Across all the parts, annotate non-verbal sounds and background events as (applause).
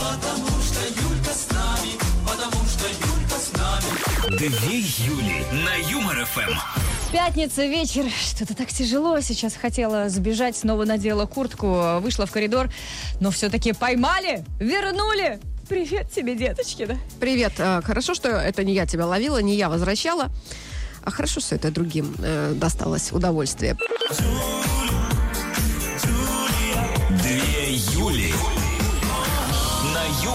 Потому что Юлька с нами, потому что Юлька с нами. Две Юли на Юмор ФМ. Пятница, вечер. Что-то так тяжело. Сейчас хотела сбежать, снова надела куртку, вышла в коридор, но все-таки поймали, вернули. Привет тебе, деточки, да? Привет. А, Хорошо, что это не я тебя ловила, не я возвращала. А хорошо, что это другим э, досталось удовольствие.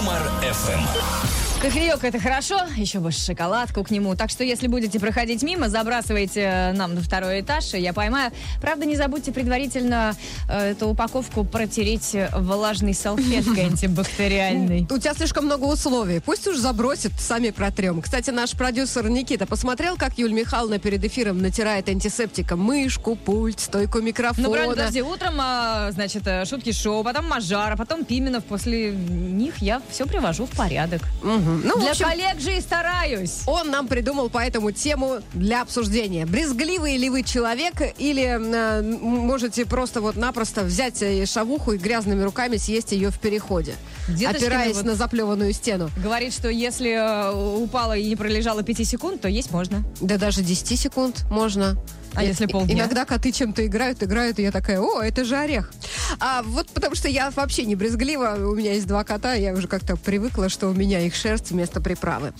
На Юмор ФМ. Кофеек это хорошо, еще бы шоколадку к нему. Так что, если будете проходить мимо, забрасывайте э, нам на второй этаж, и я поймаю. Правда, не забудьте предварительно э, эту упаковку протереть э, влажной салфеткой (laughs) антибактериальной. У тебя слишком много условий. Пусть уж забросит, сами протрем. Кстати, наш продюсер Никита посмотрел, как Юль Михайловна перед эфиром натирает антисептиком мышку, пульт, стойку микрофона. Ну, правда, подожди, утром, а, значит, э, шутки шоу, потом Мажара, потом Пименов. После них я все привожу в порядок. Мгм. Ну, Для общем, коллег же и стараюсь. Он нам придумал по этому тему для обсуждения. Брезгливый ли вы человек или э, можете просто вот напросто взять э, шавуху и грязными руками съесть ее в переходе, Деточкина опираясь вот- на заплеванную стену. Говорит, что если э, упала и не пролежала 5 секунд, то есть можно. Да даже 10 секунд можно. А И- если полдня? Иногда коты чем-то играют, играют, и я такая, о, это же орех. А вот потому что я вообще не брезглива, у меня есть два кота, я уже как-то привыкла, что у меня их шерсть вместо приправы.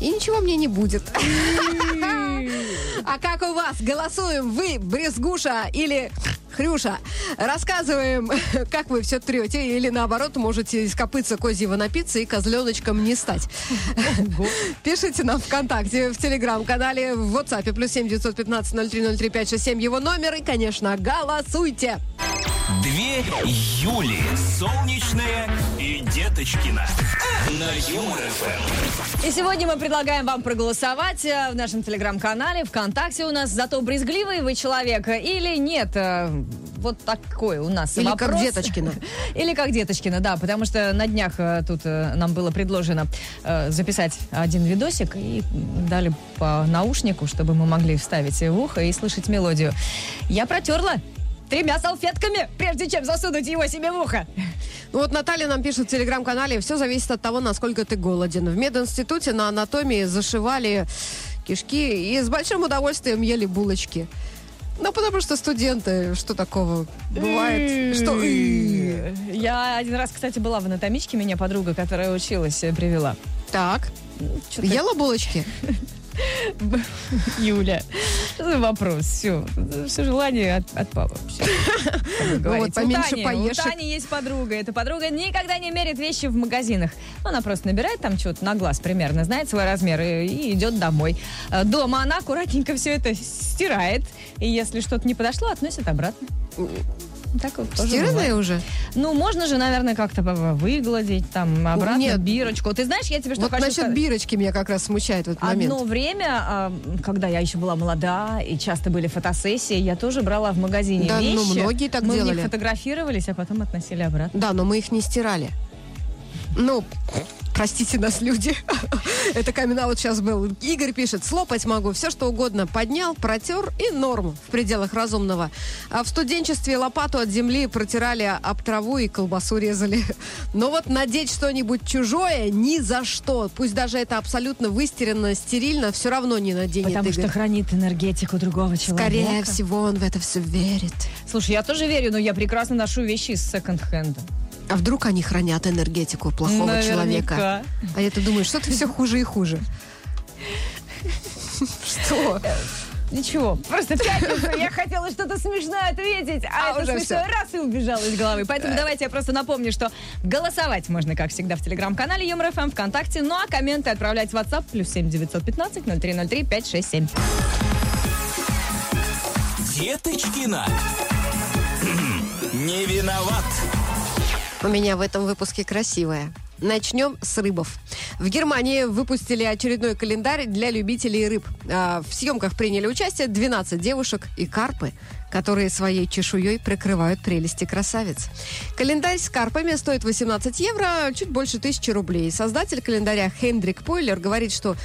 И ничего мне не будет. (laughs) А как у вас? Голосуем вы, брезгуша или Хрюша, рассказываем, (laughs) как вы все трете, или наоборот, можете из копытца козьего напиться и козленочком не стать. (laughs) Пишите нам ВКонтакте, в Телеграм-канале, в WhatsApp, плюс семь девятьсот пятнадцать ноль три ноль три пять шесть семь его номер, и, конечно, голосуйте. Две Юли. Солнечная и Деточкина. На Юмор. И сегодня мы предлагаем вам проголосовать э, в нашем телеграм-канале, ВКонтакте у нас. Зато брезгливый вы человек или нет? Вот такой у нас Или вопрос. как Деточкина. (laughs) Или как Деточкина, да. Потому что на днях э, тут э, нам было предложено э, записать один видосик и дали по наушнику, чтобы мы могли вставить в ухо и слышать мелодию. Я протерла тремя салфетками, прежде чем засунуть его себе в ухо. Ну вот Наталья нам пишет в Телеграм-канале, все зависит от того, насколько ты голоден. В мединституте на анатомии зашивали кишки и с большим удовольствием ели булочки. Ну, потому что студенты, что такого бывает? Что? Я один раз, кстати, была в анатомичке, меня подруга, которая училась, привела. Так, ела булочки? (laughs) (laughs) Юля, что за вопрос? Все, все желание от, отпало. Как (laughs) Ну вот, говорится. У поменьше Тани- поешь. У Тани есть подруга. Эта подруга никогда не мерит вещи в магазинах. Она просто набирает там что-то на глаз примерно, знает свой размер и, и идет домой. А Дома она аккуратненько все это стирает. И если что-то не подошло, относит обратно. Так вот тоже Стиранные бывает. уже? Ну, можно же, наверное, как-то выгладить, там, обратно Нет. бирочку. Ты знаешь, я тебе что Вот хочу насчет сказать? бирочки меня как раз смущает в этот момент. Одно время, а, когда я еще была молода и часто были фотосессии, я тоже брала в магазине Да, вещи. ну, многие так Мы в делали. них фотографировались, а потом относили обратно. Да, но мы их не стирали. Ну, простите нас, люди. (laughs) Это камин сейчас был. Игорь пишет, слопать могу, все что угодно. Поднял, протер и норм в пределах разумного. А в студенчестве лопату от земли протирали об траву и колбасу резали. (laughs) Но вот надеть что-нибудь чужое ни за что. Пусть даже это абсолютно выстирано, стерильно, все равно не наденет Потому Игорь. что хранит энергетику другого человека. Скорее всего, он в это все верит. Слушай, я тоже верю, но я прекрасно ношу вещи из секонд-хенда. А вдруг они хранят энергетику плохого Наверняка. человека? А я-то думаю, что ты все хуже и хуже. Что? Ничего, просто пятница, я хотела что-то смешное ответить, а, А, это уже смешное всё. раз и убежало из головы. Поэтому давайте я просто напомню, что голосовать можно, как всегда, в телеграм-канале Юмор ФМ ВКонтакте, ну а комменты отправлять в WhatsApp плюс 7 915 0303 567. Деточкина. (clears throat) Не виноват. У меня в этом выпуске красивая. Начнем с рыбов. В Германии выпустили очередной календарь для любителей рыб. А, В съемках приняли участие 12 девушек и карпы, которые своей чешуей прикрывают прелести красавиц. Календарь с карпами стоит 18 евро, чуть больше тысячи рублей. Создатель календаря Хендрик Пойлер говорит, что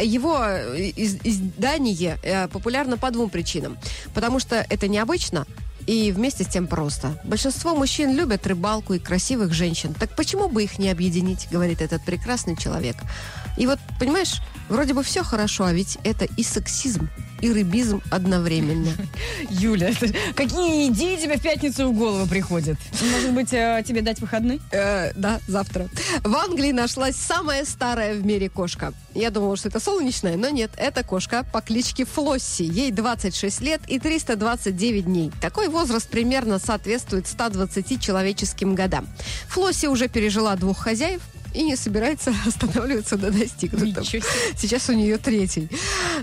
его э, из- издание э, популярно по двум причинам. Потому что это необычно, И вместе с тем просто. Большинство мужчин любят рыбалку и красивых женщин. Так почему бы их не объединить, говорит этот прекрасный человек. И вот, понимаешь, вроде бы все хорошо, а ведь это и сексизм, и рыбизм одновременно. (laughs) Юля, какие идеи тебе в пятницу в голову приходят? Может быть, э, тебе дать выходной? Э, да, завтра. В Англии нашлась самая старая в мире кошка. Я думала, что это солнечная, но нет, это кошка по кличке Флосси. Ей 26 лет и 329 дней. Такой возраст примерно соответствует 120 человеческим годам. Флосси уже пережила двух хозяев и не собирается (laughs) останавливаться на достигнутом. Сейчас у нее третий.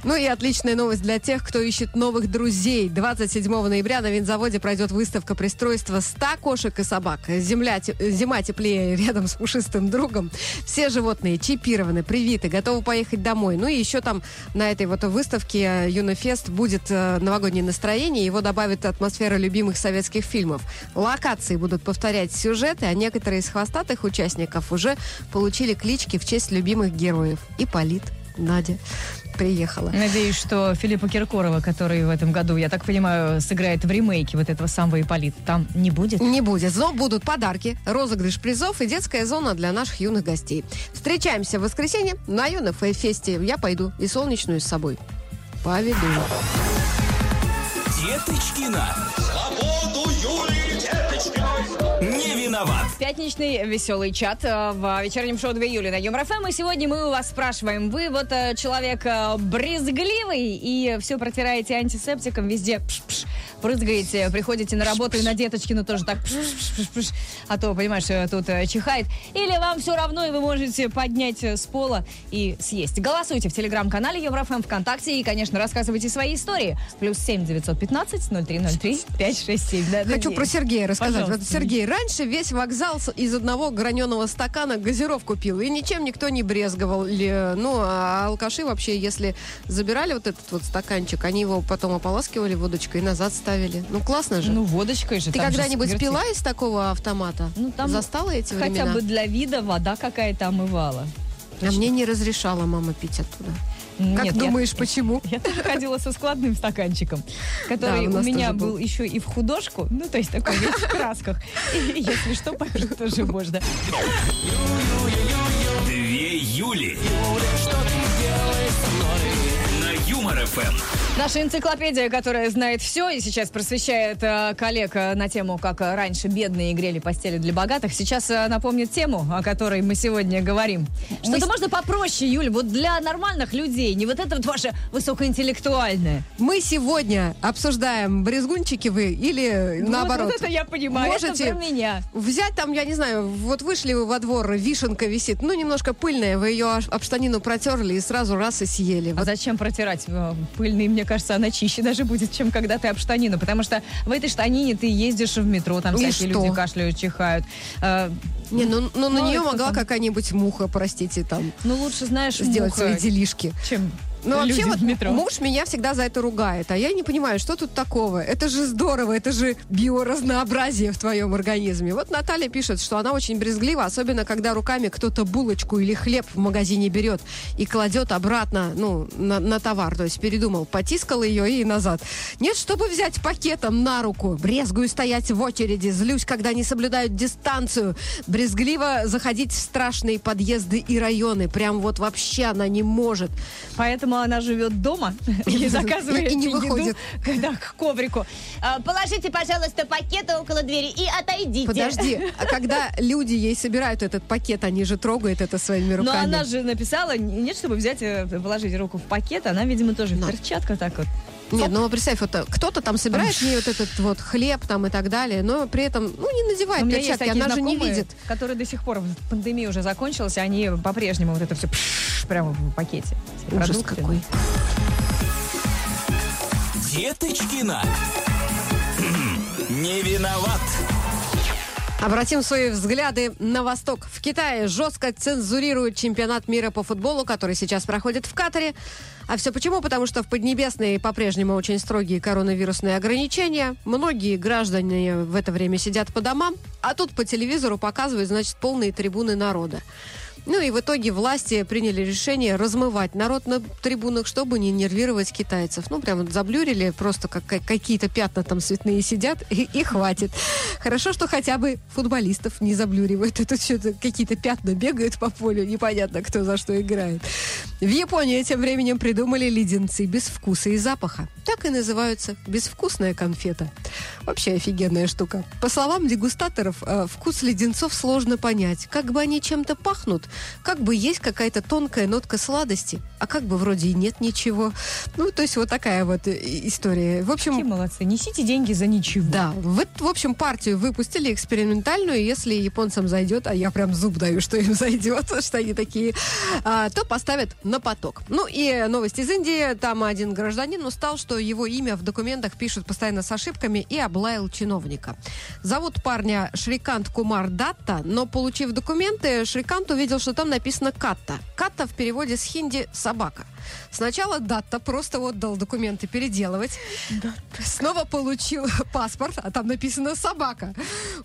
Ну и отличная новость для тех, кто ищет новых друзей. 27 ноября на винзаводе пройдет выставка пристройства 100 кошек и собак. Земля, зима теплее (laughs) рядом с пушистым другом. Все животные чипированы, привиты, готовы поехать домой. Ну и еще там на этой вот выставке Юнофест будет э, новогоднее настроение. Его добавит атмосфера любимых советских фильмов. Локации будут повторять сюжеты, а некоторые из хвостатых участников уже получили клички в честь любимых героев. Ипполит, Надя приехала. Надеюсь, что Филиппа Киркорова, который в этом году, я так понимаю, сыграет в ремейке вот этого самого Ипполита, там не будет? Не будет. Но будут подарки, розыгрыш призов и детская зона для наших юных гостей. Встречаемся в воскресенье на Юна Фесте. Я пойду и солнечную с собой. Поведу. Деточкина. Свободу Юлии Деточкиной! Виноват. Пятничный веселый чат э, в вечернем шоу 2 июля на Юмор ФМ. И сегодня мы у вас спрашиваем, вы вот э, человек э, брезгливый и все протираете антисептиком везде, пш-пш, брызгаете, приходите на работу и на деточкину тоже так, пш-пш-пш-пш, а то, понимаешь, тут чихает. Или вам все равно, и вы можете поднять с пола и съесть. Голосуйте в телеграм-канале Юмор ФМ ВКонтакте и, конечно, рассказывайте свои истории. Плюс 7 915 0303 567. Да, Хочу про Сергея рассказать. Вот, Пожалуйста. Сергей, раньше весь вокзал из одного граненого стакана газировку пил, и ничем никто не брезговал. Ну, а алкаши вообще, если забирали вот этот вот стаканчик, они его потом ополаскивали водочкой и назад ставили. Ну, классно же. Ну, водочкой же. Ты же когда-нибудь сквертит. пила из такого автомата? Ну, там Застала эти Хотя времена? бы для вида вода какая-то омывала. А мне не разрешала мама пить оттуда. Как нет, я- думаешь, почему? (laughs) Я тоже ходила со складным стаканчиком, который Да, у у меня был. был еще и в художку, ну, то есть такой весь в красках. И если что, попить тоже можно. Две Юли. На Юмор ФМ. Наша энциклопедия, которая знает все и сейчас просвещает э, коллег э, на тему, как раньше бедные грели постели для богатых, сейчас э, напомнит тему, о которой мы сегодня говорим. Что-то можно попроще, Юль, вот для нормальных людей, не вот это вот ваше высокоинтеллектуальное. Мы сегодня обсуждаем, брезгунчики вы или Ну, наоборот. Вот это я понимаю, Можете это про меня. Взять там, я не знаю, вот вышли вы во двор, вишенка висит, ну, немножко пыльная, вы ее об штанину протерли и сразу раз и съели. А Вот зачем протирать? Пыльный, мне кажется, она чище даже будет, чем когда ты об штанину. Потому что в этой штанине ты ездишь в метро, там И всякие что? люди кашляют, чихают. Э, Не, ну, ну, на Ну, нее это могла какая-нибудь муха, простите, там, Ну, лучше, знаешь, сделать муха, свои делишки. чем Ну, вообще, вот метро. муж меня всегда за это ругает, а я не понимаю, что тут такого. Это же здорово, это же биоразнообразие в твоем организме. Вот Наталья пишет, что она очень брезглива, особенно когда руками кто-то булочку или хлеб в магазине берет и кладет обратно, ну, на, на товар. То есть передумал, потискал ее и назад. Нет, чтобы взять пакетом на руку. Брезгую стоять в очереди, злюсь, когда не соблюдают дистанцию. Брезгливо заходить в страшные подъезды и районы. Прям вот вообще она не может. Поэтому она живет дома (laughs) и заказывает И не еду, (laughs) да, к коврику. А, Положите, пожалуйста, пакеты около двери и отойдите. Подожди, а когда люди ей собирают этот пакет, они же трогают это своими Но руками. она же написала, нет, чтобы взять, э, положить руку в пакет, она, видимо, тоже в Но. перчатках так вот. Нет, ну представь, вот э, кто-то там собирает ей вот этот вот хлеб там и так далее, но при этом, ну, не надевает перчатки, она же не видит. которые до сих пор, пандемия уже закончилась, они по-прежнему вот это все прямо в пакете. Ужас какой. Деточкина. (clears throat) Не виноват. Обратим свои взгляды на восток. В Китае жестко цензурируют чемпионат мира по футболу, который сейчас проходит в Катаре. А все почему? Потому что в Поднебесной по-прежнему очень строгие коронавирусные ограничения. Многие граждане в это время сидят по домам, а тут по телевизору показывают, значит, полные трибуны народа. Ну и в итоге власти приняли решение размывать народ на трибунах, чтобы не нервировать китайцев. Ну, прям заблюрили, просто как, как- какие-то пятна там цветные сидят, и, и хватит. Хорошо, что хотя бы футболистов не заблюривают. Это что-то какие-то пятна бегают по полю, непонятно, кто за что играет. В Японии тем временем придумали леденцы без вкуса и запаха. Так и называются безвкусная конфета. Вообще офигенная штука. По словам дегустаторов, э, вкус леденцов сложно понять. Как бы они чем-то пахнут, как бы есть какая-то тонкая нотка сладости, а как бы вроде и нет ничего. Ну, то есть вот такая вот э, история. В общем, Какие молодцы. Несите деньги за ничего. да, в, в общем, партию выпустили экспериментальную. Если японцам зайдет, а я прям зуб даю, что им (laughs) зайдет, что они такие, а, то поставят на поток. Ну и новость из Индии. Там один гражданин устал, что его имя в документах пишут постоянно с ошибками и облаял чиновника. Зовут парня Шрикант Кумар Датта, но получив документы, Шрикант увидел, что там написано Катта. Катта в переводе с хинди «собака». Сначала Датта просто отдал документы переделывать. Снова получил (laughs) паспорт, а там написано «собака».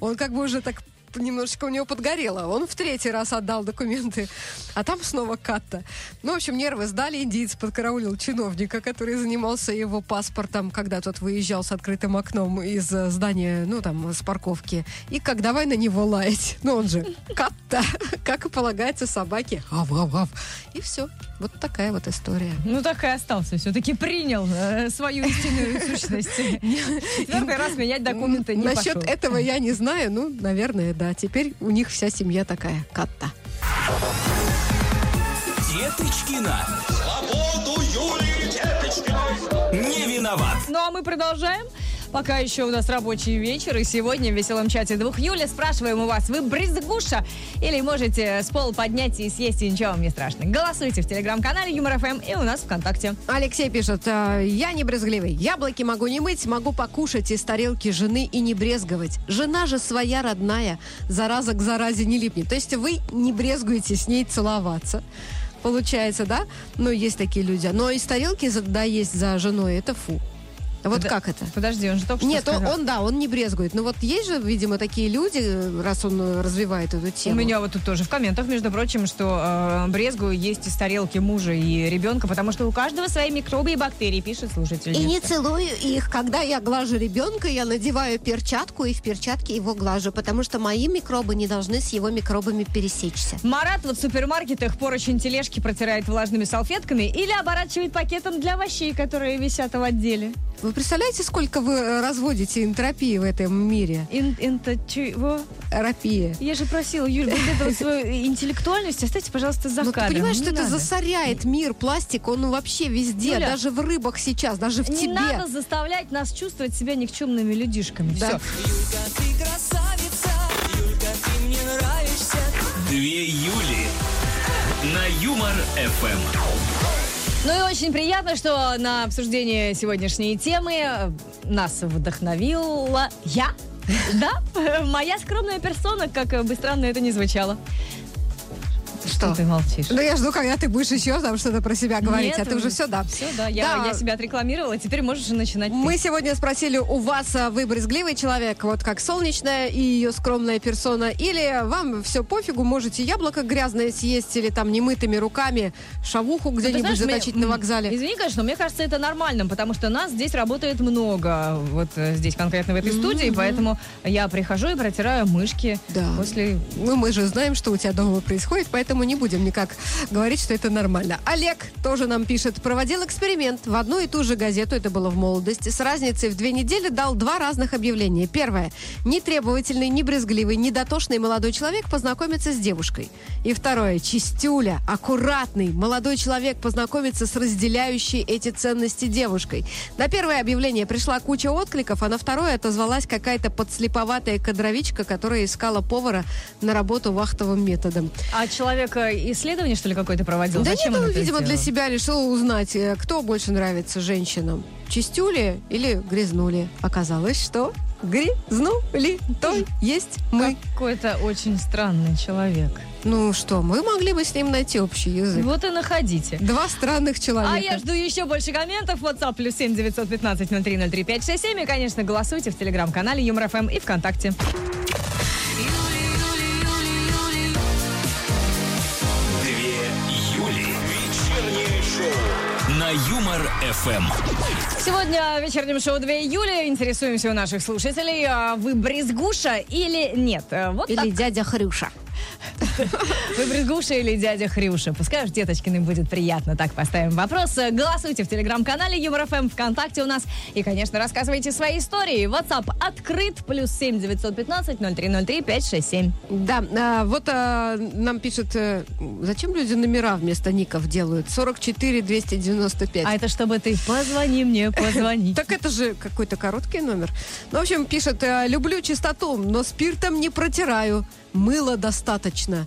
Он как бы уже так немножечко у него подгорело. Он в третий раз отдал документы, а там снова Катта. Ну, в общем, нервы сдали. Индиец подкараулил чиновника, который занимался его паспортом, когда тот выезжал с открытым окном из э, здания, ну, там, с парковки. И как давай на него лаять. Ну, он же Катта, (laughs) как и полагается собаке. Ав-ав-ав. И все. Вот такая вот история. Ну так и остался. Все-таки принял э, свою истинную сущность. Четвертый раз менять документы не Насчет этого я не знаю. Ну, наверное, да. Теперь у них вся семья такая. Катта. Деточкина. Свободу Юлии Деточкиной! Не виноват. Ну а мы продолжаем. Пока еще у нас рабочий вечер, и сегодня в веселом чате 2 июля спрашиваем у вас, вы брезгуша или можете с пола поднять и съесть, и ничего вам не страшно. Голосуйте в телеграм-канале Юмор ФМ и у нас ВКонтакте. Алексей пишет, «А, я не брезгливый. Яблоки могу не мыть, могу покушать из тарелки жены и не брезговать. Жена же своя родная, зараза к заразе не липнет. То есть вы не брезгуете с ней целоваться. Получается, да? Ну, есть такие люди. Но из тарелки за- да есть за женой, это фу. Вот Подо- как это? Подожди, он же только что Нет, он, да, он не брезгует. Ну вот есть же, видимо, такие люди, раз он э, развивает эту У тему. меня вот тут тоже в комментах, между прочим, что э, брезгую есть из тарелки мужа и ребенка, потому что у каждого свои микробы и бактерии, пишет слушатель. И не целую их. Когда я глажу ребенка, я надеваю перчатку и в перчатке его глажу, потому что мои микробы не должны с его микробами пересечься. Марат вот в супермаркетах поручень тележки протирает влажными салфетками или оборачивает пакетом для овощей, которые висят в отделе. Вы представляете, сколько вы э, разводите энтропии в этом мире? Ин, чего? Терапия. Я же просила, Юль, вот эту свою (laughs) интеллектуальность оставьте, пожалуйста, за Ну, ты кадром. понимаешь, Не что это засоряет мир, пластик, он вообще везде, даже в рыбах сейчас, даже в Не тебе. надо заставлять нас чувствовать себя никчемными людишками. Да. Все. Юлька, ты красавица, Юлька, ты мне нравишься. Две Юли. На Юмор ФМ. Ну и очень приятно, что на обсуждение сегодняшней темы э, нас вдохновила я. (laughs) Да, моя скромная персона, как бы странно это ни звучало. Что? ты молчишь? Ну, я жду, когда ты будешь еще там что-то про себя говорить, Нет, а ты уже все, да. Все, да, я, Да. я себя отрекламировала, теперь можешь начинать ты. Мы сегодня спросили у вас, а, вы брезгливый человек, вот как солнечная и ее скромная персона, или вам все пофигу, можете яблоко грязное съесть, или там немытыми руками шавуху Ну, ты где-нибудь заточить мне- на вокзале. Извини, конечно, но мне кажется, это нормальным, потому что нас здесь работает много, вот э, здесь конкретно в этой студии, поэтому я прихожу и протираю мышки Да. после... Ну, мы же знаем, что у тебя дома происходит, поэтому не будем никак говорить, что это нормально. Олег тоже нам пишет. Проводил эксперимент в одну и ту же газету, это было в молодости, с разницей в две недели дал два разных объявления. Первое. Нетребовательный, небрезгливый, недотошный молодой человек познакомится с девушкой. И второе. Чистюля, аккуратный, молодой человек познакомится с разделяющей эти ценности девушкой. На первое объявление пришла куча откликов, а на второе отозвалась какая-то подслеповатая кадровичка, которая искала повара на работу вахтовым методом. А человек исследование, что ли, какое-то проводил? да Зачем нет, он он, видимо, для сделал? себя решил узнать, э, кто больше нравится женщинам. Чистюли или грязнули? Оказалось, что грязнули, то есть мы. Какой-то очень странный человек. Ну что, мы могли бы с ним найти общий язык. Вот и находите. Два странных человека. А я жду еще больше комментов. WhatsApp плюс семь девятьсот пятнадцать ноль три ноль три пять шесть семь. И, конечно, голосуйте в телеграм-канале Юмор ФМ и ВКонтакте. Юмор ФМ. Сегодня в вечернем шоу 2 июля интересуемся у наших слушателей, а вы брезгуша или нет? Э, Вот Или дядя Хрюша. Вы брезгуша или дядя Хрюша? Пускай уж Деточкиным будет приятно. Так поставим вопрос. Голосуйте в телеграм-канале Юмор ФМ, ВКонтакте у нас. И, конечно, рассказывайте свои истории. WhatsApp открыт. Плюс семь девятьсот пятнадцать ноль три ноль три пять шесть семь. Да, а, вот а, нам пишут, э, зачем люди номера вместо ников делают? 44 295. А это чтобы ты позвони мне, позвони. Так это же какой-то короткий номер. Ну, в общем, пишет, э, люблю чистоту, но спиртом не протираю. Мыла достаточно.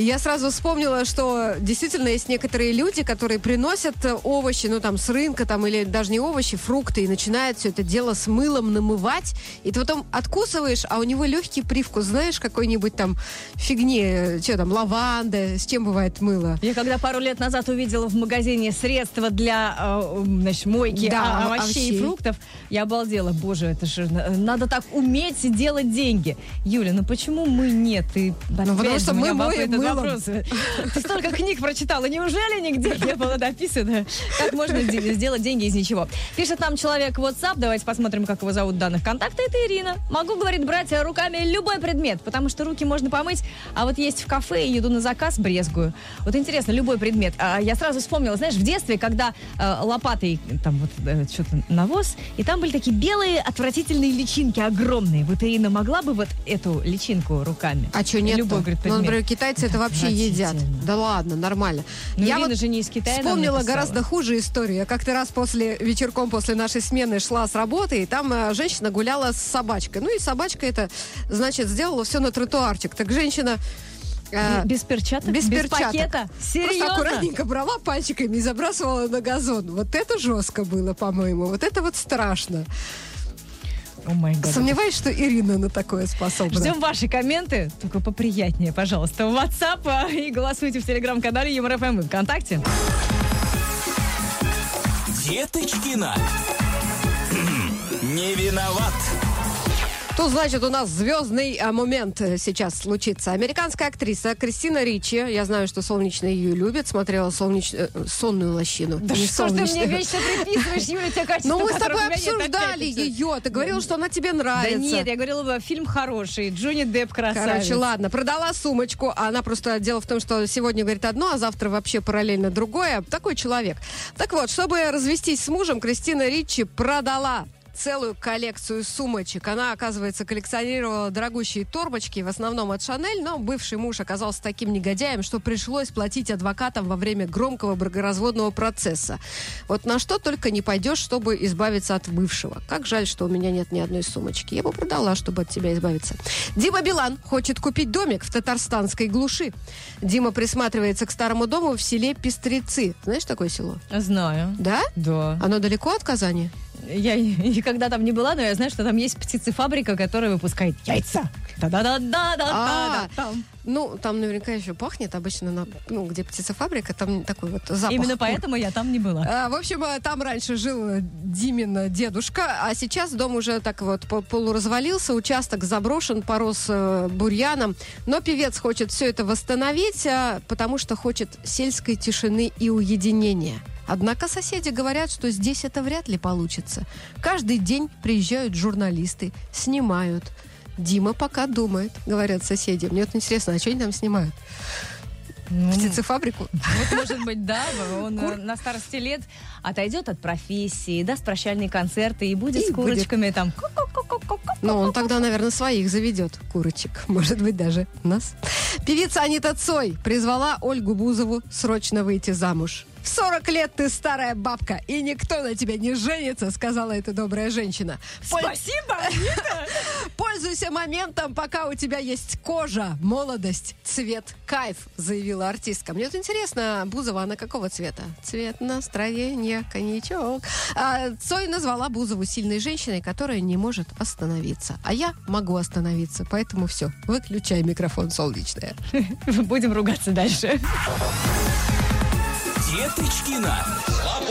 И я сразу вспомнила, что действительно есть некоторые люди, которые приносят э, овощи, ну там с рынка, там или даже не овощи, фрукты, и начинают все это дело с мылом намывать. И ты потом откусываешь, а у него легкий привкус, знаешь, какой-нибудь там фигни, что там, лаванда, с чем бывает мыло. Я когда пару лет назад увидела в магазине средства для э, значит, мойки Да, а- овощей, овощей. и фруктов, я обалдела. Боже, это же на- надо так уметь делать деньги. Юля, ну почему мы нет? Ты, Ну, потому что мы моем мылом. Вопрос. (laughs) Ты столько книг прочитала, неужели нигде не было написано, как можно де- сделать деньги из ничего? Пишет нам человек в WhatsApp, давайте посмотрим, как его зовут в данных контакта. Это Ирина. Могу, говорит, брать руками любой предмет, потому что руки можно помыть, а вот есть в кафе и еду на заказ брезгую. Вот интересно, любой предмет. А, я сразу вспомнила, знаешь, в детстве, когда э, лопатой там вот э, что-то навоз, и там были такие белые отвратительные личинки, огромные. Вот Ирина могла бы вот эту личинку руками? А что нет? Любой, говорит, ну, предмет. например, китайцы это вообще едят. Да ладно, нормально. Ну, я вот же не из Китая вспомнила гораздо хуже историю. Я как-то раз после вечерком после нашей смены шла с работы, и там э, женщина гуляла с собачкой. Ну и собачка это, значит, сделала все на тротуарчик. Так женщина э, Без перчаток? без перчаток. пакета? Просто Серьезно? аккуратненько брала пальчиками и забрасывала на газон. Вот это жестко было, по-моему. Вот это вот страшно. Гад. Сомневаюсь, что Ирина на такое способна. Ждем ваши комменты, только поприятнее, пожалуйста, в WhatsApp а, и голосуйте в телеграм-канале Юмор ФМ и ВКонтакте. Деточкина. (clears throat) Не виноват. Тут, значит, у нас звездный а, момент э, сейчас случится. Американская актриса Кристина Ричи, я знаю, что «Солнечный ее» любит, смотрела солнеч... э, «Сонную лощину». Да не что ж ты мне вечно приписываешь, Юля, те качества, Ну, мы с тобой обсуждали ее. Ты говорила, что она тебе нравится. Да нет, я говорила фильм хороший, Джонни Депп красавец. Короче, ладно, продала сумочку. а Она просто... Дело в том, что сегодня говорит одно, а завтра вообще параллельно другое. Такой человек. Так вот, чтобы развестись с мужем, Кристина Ричи продала целую коллекцию сумочек. Она, оказывается, коллекционировала дорогущие торбочки, в основном от Шанель, но бывший муж оказался таким негодяем, что пришлось платить адвокатам во время громкого бракоразводного процесса. Вот на что только не пойдешь, чтобы избавиться от бывшего. Как жаль, что у меня нет ни одной сумочки. Я бы продала, чтобы от тебя избавиться. Дима Билан хочет купить домик в татарстанской глуши. Дима присматривается к старому дому в селе Пестрецы. Знаешь такое село? Знаю. Да? Да. Оно далеко от Казани? Я (laughs) никогда там не была, но я знаю, что там есть птицефабрика, которая выпускает яйца. Да-да-да-да-да-да. А, там. Ну, там наверняка еще пахнет. Обычно, на, ну, где птицефабрика, там такой вот запах. Именно поэтому я там не была. А, в общем, а, там раньше жил э, Димин дедушка, а сейчас дом уже так вот по- полуразвалился, участок заброшен, порос э, бурьяном. Но певец хочет все это восстановить, а, потому что хочет сельской тишины и уединения. Однако соседи говорят, что здесь это вряд ли получится. Каждый день приезжают журналисты, снимают. Дима пока думает, говорят соседи. Мне вот интересно, а что они там снимают? Ну, Птицефабрику? Вот, может быть, да, он э, на старости лет отойдет от профессии, даст прощальные концерты и будет И с курочками там. Ну, он тогда, наверное, своих заведет, курочек. Может быть, даже нас. Певица Анита Цой призвала Ольгу Бузову срочно выйти замуж. В 40 лет ты старая бабка, и никто на тебя не женится, сказала эта добрая женщина. Поль- Спасибо! (laughs) Пользуйся моментом, пока у тебя есть кожа, молодость, цвет, кайф, заявила артистка. Мне вот интересно, Бузова, она какого цвета? Цвет настроения, коньячок. А, Цой назвала Бузову сильной женщиной, которая не может остановиться. А я могу остановиться, поэтому все, выключай микрофон солнечная. (laughs) Будем ругаться дальше. Деточкиной! Не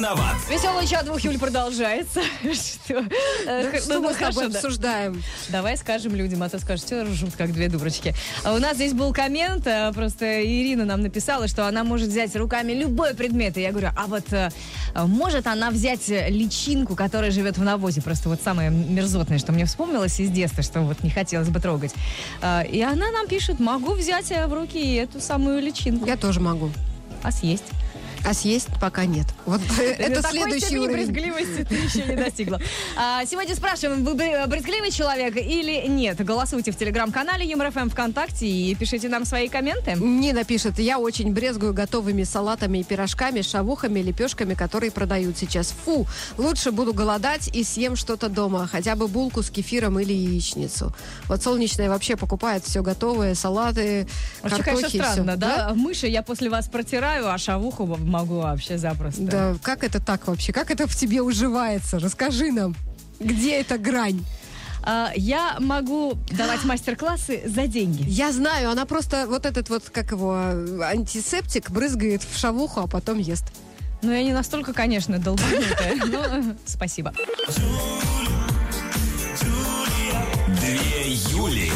виноват. Веселый чат двух Юль продолжается. (laughs) Что? Э, Что ну, мы с тобой обсуждаем? Давай скажем людям, а то скажут, что ржут, как две дурочки. А у нас здесь был коммент, а, просто Ирина нам написала, что она может взять руками любой предмет. И я говорю, а вот э, может она взять личинку, которая живет в навозе? Просто вот самое мерзотное, что мне вспомнилось из детства, что вот не хотелось бы трогать. А, И она нам пишет, могу взять э, в руки эту самую личинку, Я тоже могу. а съесть. А съесть пока нет. Вот (laughs) это следующий уровень. брезгливости ты еще не достигла. (laughs) А, сегодня спрашиваем, вы бре- брезгливый человек или нет? Голосуйте в телеграм-канале ЮморФМ ВКонтакте и пишите нам свои комменты. Нина пишет, я очень брезгую готовыми салатами и пирожками, шавухами, лепешками, которые продают сейчас. Фу, лучше буду голодать и съем что-то дома, хотя бы булку с кефиром или яичницу. Вот солнечная вообще покупает все готовое, салаты, Вообще, картохи, конечно, странно, всё. да? Мыши я после вас протираю, а шавуху могу вообще запросто. Да, как это так вообще? Как это в тебе уживается? Расскажи нам, где эта грань? А, я могу давать мастер-классы за деньги. Я знаю, она просто вот этот вот, как его, антисептик брызгает в шавуху, а потом ест. Но я не настолько, конечно, долбанутая. Но спасибо. Две Юли.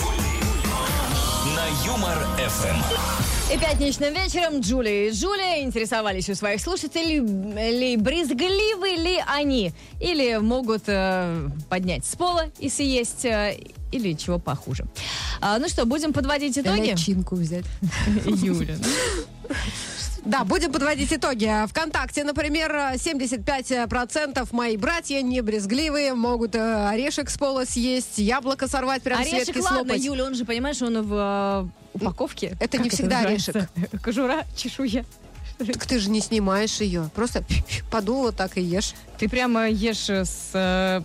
На Юмор ФМ. И пятничным вечером Джулия и Джулия интересовались у своих слушателей, ли брезгливы ли они, или могут э, поднять с пола и съесть, э, или чего похуже. А, ну что, будем подводить итоги? Личинку взять. (laughs) Юля. Да, будем подводить итоги. Вконтакте, например, 75% мои братья не брезгливые, могут э, орешек с пола съесть, яблоко сорвать, прям с Орешек, ветки ладно, слопать. Юля, он же, понимаешь, он в упаковке. Это не всегда называется? Кожура, чешуя. Так ты же не снимаешь ее. Просто (laughs) подул вот так и ешь. Ты прямо ешь с... э,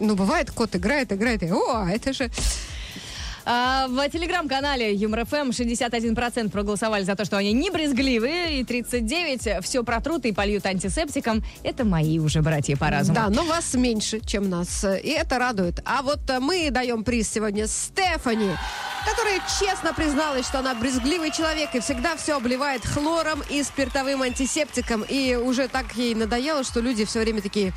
Ну, бывает, кот играет, играет, и о, это же... А, в телеграм-канале Юмор ФМ 61% проголосовали за то, что они не брезгливые, и 39% все протрут и польют антисептиком. Это мои уже братья по разуму. Да, но вас меньше, чем нас. И это радует. А вот мы даем приз сегодня Стефани, которая честно призналась, что она брезгливый человек и всегда все обливает хлором и спиртовым антисептиком. И уже так ей надоело, что люди все время такие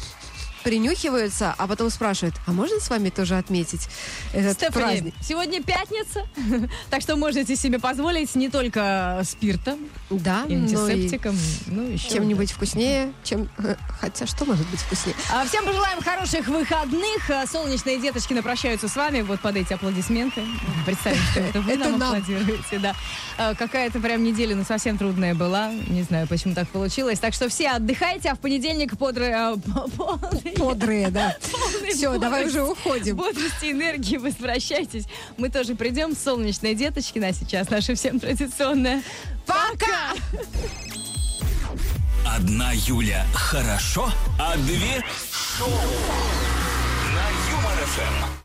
принюхиваются, а потом спрашивают, а можно с вами тоже отметить этот Стефани, праздник? сегодня пятница, (laughs) так что можете себе позволить не только спиртом Да, и ну и антисептиком, ну, еще чем-нибудь вкуснее, чем... э, Хотя что может быть вкуснее? А, Всем пожелаем хороших выходных. А, Солнечные деточки прощаются с вами вот под эти аплодисменты. Представим, что это вы (laughs) нам аплодируете. Да. А, Какая-то прям неделя, ну, совсем трудная была. Не знаю, почему так получилось. Так что все отдыхайте, а в понедельник подры... а, (laughs) Подрые, да. (laughs) Все, давай уже уходим. Бодрости энергии возвращайтесь. Мы тоже придем. Солнечные деточки на сейчас. Наша всем традиционная. Пока! Одна Юля хорошо, а две шоу. На Юмор ФМ.